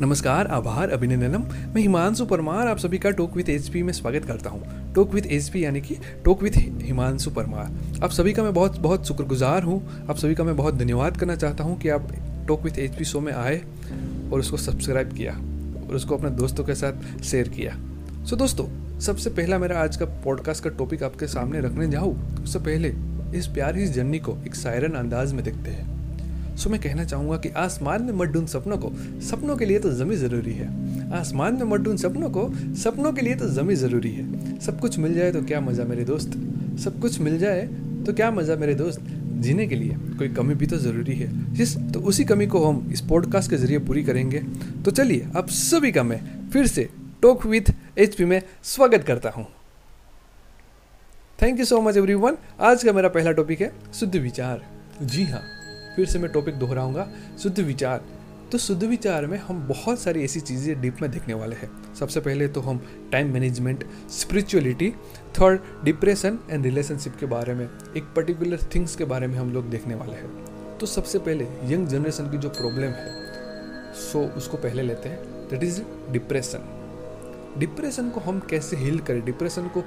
नमस्कार, आभार, अभिनंदनम। मैं हिमांशु परमार, आप सभी का टोक विथ एच में स्वागत करता हूँ। टोक विथ एच यानी कि टोक विथ हिमांशु परमार। आप सभी का मैं बहुत बहुत शुक्रगुजार हूँ। आप सभी का मैं बहुत धन्यवाद करना चाहता हूँ कि आप टोक विथ एच शो में आए और उसको सब्सक्राइब किया और उसको अपने दोस्तों के साथ शेयर किया। सो दोस्तों, सबसे पहला मेरा आज का पॉडकास्ट का टॉपिक आपके सामने रखने जाऊँ, उससे पहले इस प्यारी जर्नी को एक सायरन अंदाज में देखते हैं। सो मैं कहना चाहूँगा कि आसमान में मत ढूंढ सपनों को। सपनों के लिए तो जमी ज़रूरी है। आसमान में मत ढूंढ सपनों को, सपनों के लिए तो जमी ज़रूरी है। सब कुछ मिल जाए तो क्या मज़ा मेरे दोस्त? सब कुछ मिल जाए तो क्या मज़ा मेरे दोस्त? जीने के लिए कोई कमी भी तो ज़रूरी है। जिस तो उसी कमी को हम इस पॉडकास्ट के ज़रिए पूरी करेंगे। तो चलिए, आप सभी का मैं फिर से टॉक विथ एच में स्वागत करता हूँ। Thank you so much everyone आज का मेरा पहला टॉपिक है शुद्ध विचार। जी हाँ। फिर से मैं टॉपिक दोहराऊँगा, शुद्ध विचार। तो शुद्ध विचार में हम बहुत सारी ऐसी चीज़ें डीप में देखने वाले हैं। सबसे पहले तो हम time management spirituality third depression and relationship के बारे में, एक पर्टिकुलर थिंग्स के बारे में हम लोग देखने वाले हैं। तो सबसे पहले यंग जनरेशन की जो प्रॉब्लम है सो उसको पहले लेते हैं दैट इज़ डिप्रेशन डिप्रेशन को हम कैसे हील करें? डिप्रेशन को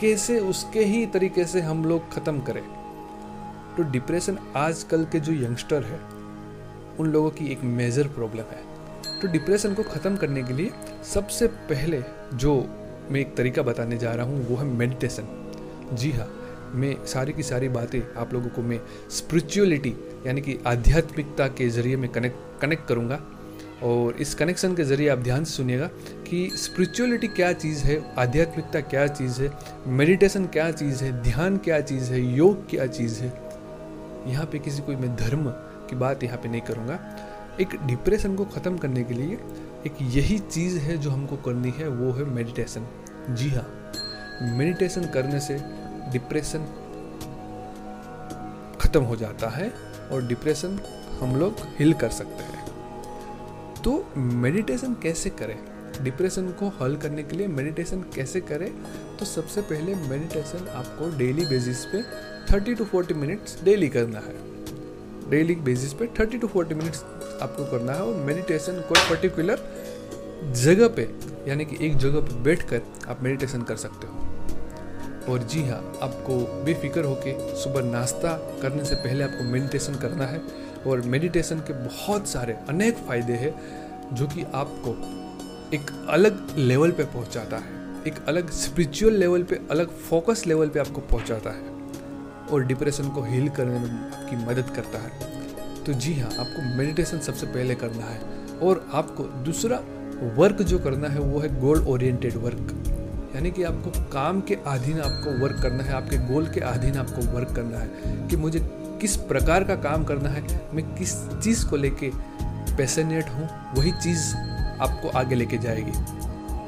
कैसे उसके ही तरीके से हम लोग ख़त्म करें? तो डिप्रेशन आजकल के जो यंगस्टर है, उन लोगों की एक मेजर प्रॉब्लम है। तो डिप्रेशन को ख़त्म करने के लिए सबसे पहले जो मैं एक तरीका बताने जा रहा हूँ, वो है मेडिटेशन जी हाँ मैं सारी की सारी बातें आप लोगों को मैं स्पिरिचुअलिटी यानी कि आध्यात्मिकता के ज़रिए मैं कनेक्ट कनेक्ट करूँगा। और इस कनेक्शन के ज़रिए आप ध्यान से सुनिएगा कि स्पिरिचुअलिटी क्या चीज़ है, आध्यात्मिकता क्या चीज़ है मेडिटेशन क्या चीज़ है, ध्यान क्या चीज़ है, योग क्या चीज़ है। यहाँ पे किसी कोई मैं धर्म की बात यहाँ पे नहीं करूँगा। एक डिप्रेशन को ख़त्म करने के लिए एक यही चीज़ है जो हमको करनी है, वो है मेडिटेशन जी हाँ मेडिटेशन करने से डिप्रेशन ख़त्म हो जाता है और डिप्रेशन हम लोग हिल कर सकते हैं। तो मेडिटेशन कैसे करें? डिप्रेशन को हल करने के लिए मेडिटेशन कैसे करें तो सबसे पहले मेडिटेशन आपको डेली बेसिस पे 30 टू 40 मिनट्स डेली करना है। डेली बेसिस पे 30 टू 40 मिनट्स आपको करना है और मेडिटेशन कोई पर्टिकुलर जगह पे, यानी कि एक जगह पे बैठ कर आप मेडिटेशन कर सकते हो। और जी हाँ आपको बेफिक्र होके सुबह नाश्ता करने से पहले आपको मेडिटेशन करना है। और मेडिटेशन के बहुत सारे अनेक फ़ायदे हैं, जो कि आपको एक अलग लेवल पे पहुंचाता है। एक अलग स्पिरिचुअल लेवल पे, अलग फोकस लेवल पे आपको पहुंचाता है और डिप्रेशन को हील करने में आपकी मदद करता है। तो जी हाँ आपको मेडिटेशन सबसे पहले करना है और आपको दूसरा वर्क जो करना है, वो है गोल ओरिएंटेड वर्क यानी कि आपको काम के अधीन आपको वर्क करना है, आपके गोल के अधीन आपको वर्क करना है कि मुझे किस प्रकार का काम करना है, मैं किस चीज़ को लेके पैशनेट हूँ, वही चीज़ आपको आगे लेके जाएगी।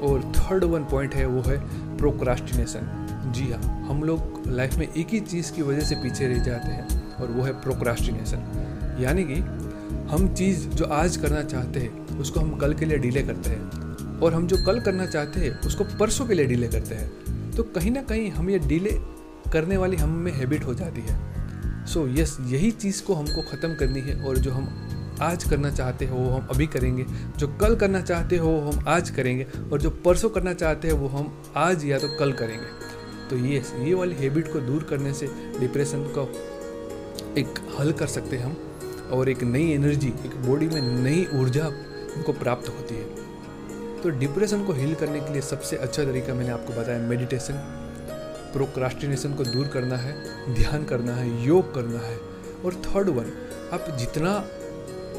और थर्ड वन पॉइंट है वो है प्रोक्रास्टिनेशन जी हाँ हम लोग लाइफ में एक ही चीज़ की वजह से पीछे रह जाते हैं और वो है प्रोक्रास्टिनेशन यानी कि हम चीज़ जो आज करना चाहते हैं उसको हम कल के लिए डिले करते हैं। और हम जो कल करना चाहते हैं उसको परसों के लिए डिले करते हैं। तो कहीं ना कहीं हम ये डिले करने वाली हम में हैबिट हो जाती है। सो so, यस yes, यही चीज़ को हमको ख़त्म करनी है और जो हम आज करना चाहते हो, वो हम अभी करेंगे। जो कल करना चाहते हो, वो हम आज करेंगे। और जो परसों करना चाहते हैं, वो हम आज या तो कल करेंगे। तो ये ये वाली हैबिट को दूर करने से डिप्रेशन को एक हल कर सकते हैं हम। और एक नई एनर्जी एक बॉडी में नई ऊर्जा उनको प्राप्त होती है। तो डिप्रेशन को हील करने के लिए सबसे अच्छा तरीका मैंने आपको बताया मेडिटेशन प्रोक्रास्टिनेशन को दूर करना है, ध्यान करना है, योग करना है। और थर्ड वन आप जितना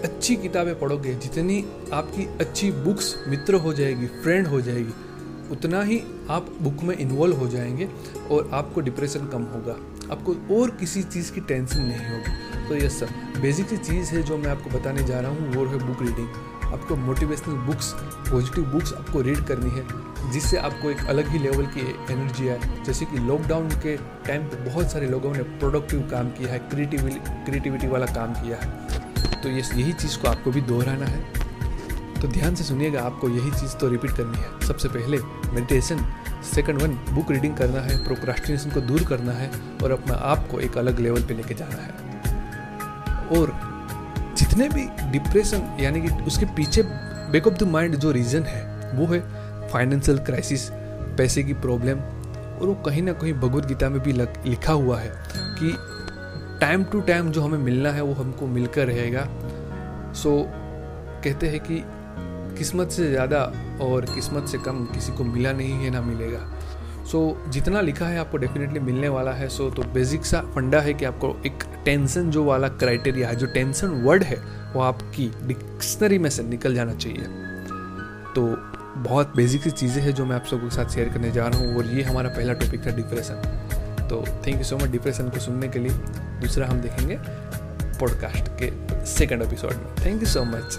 अच्छी किताबें पढ़ोगे, जितनी आपकी अच्छी बुक्स मित्र हो जाएगी फ्रेंड हो जाएगी, उतना ही आप बुक में इन्वॉल्व हो जाएँगे और आपको डिप्रेशन कम होगा। आपको और किसी चीज़ की टेंशन नहीं होगी। तो यस सर बेसिक सी चीज़ है जो मैं आपको बताने जा रहा हूँ, वो है बुक रीडिंग आपको मोटिवेशनल बुक्स पॉजिटिव बुक्स आपको रीड करनी है, जिससे आपको एक अलग ही लेवल की एनर्जी आए जैसे कि लॉकडाउन के टाइम पर बहुत सारे लोगों ने प्रोडक्टिव काम किया है क्रिएटिविटी क्रिएटिविटी वाला काम किया है। तो ये यही चीज़ को आपको भी दोहराना है। तो ध्यान से सुनिएगा, आपको यही चीज़ तो रिपीट करनी है। सबसे पहले meditation second one book reading करना है प्रोक्रास्टिनेशन को दूर करना है और अपना आप को एक अलग लेवल पे लेके जाना है। और जितने भी डिप्रेशन यानी कि उसके पीछे बैक ऑफ़ द माइंड जो रीज़न है, वो है फाइनेंशियल क्राइसिस पैसे की प्रॉब्लम और वो कहीं ना कहीं भगवत गीता में भी लिखा हुआ है कि टाइम टू टाइम जो हमें मिलना है वो हमको मिलकर रहेगा। सो कहते हैं कि किस्मत से ज़्यादा और किस्मत से कम किसी को मिला नहीं है ना मिलेगा। सो so, जितना लिखा है आपको डेफिनेटली मिलने वाला है। सो so, तो बेसिक सा फंडा है कि आपको एक टेंशन जो वाला क्राइटेरिया है जो टेंशन वर्ड है वो आपकी डिक्शनरी में से निकल जाना चाहिए। तो बहुत बेसिक सी चीज़ें हैं जो मैं आप सबके साथ शेयर करने जा रहा हूँ और ये हमारा पहला टॉपिक था डिप्रेशन तो thank you so much depression को सुनने के लिए। दूसरा हम देखेंगे पॉडकास्ट के सेकंड एपिसोड में। Thank you so much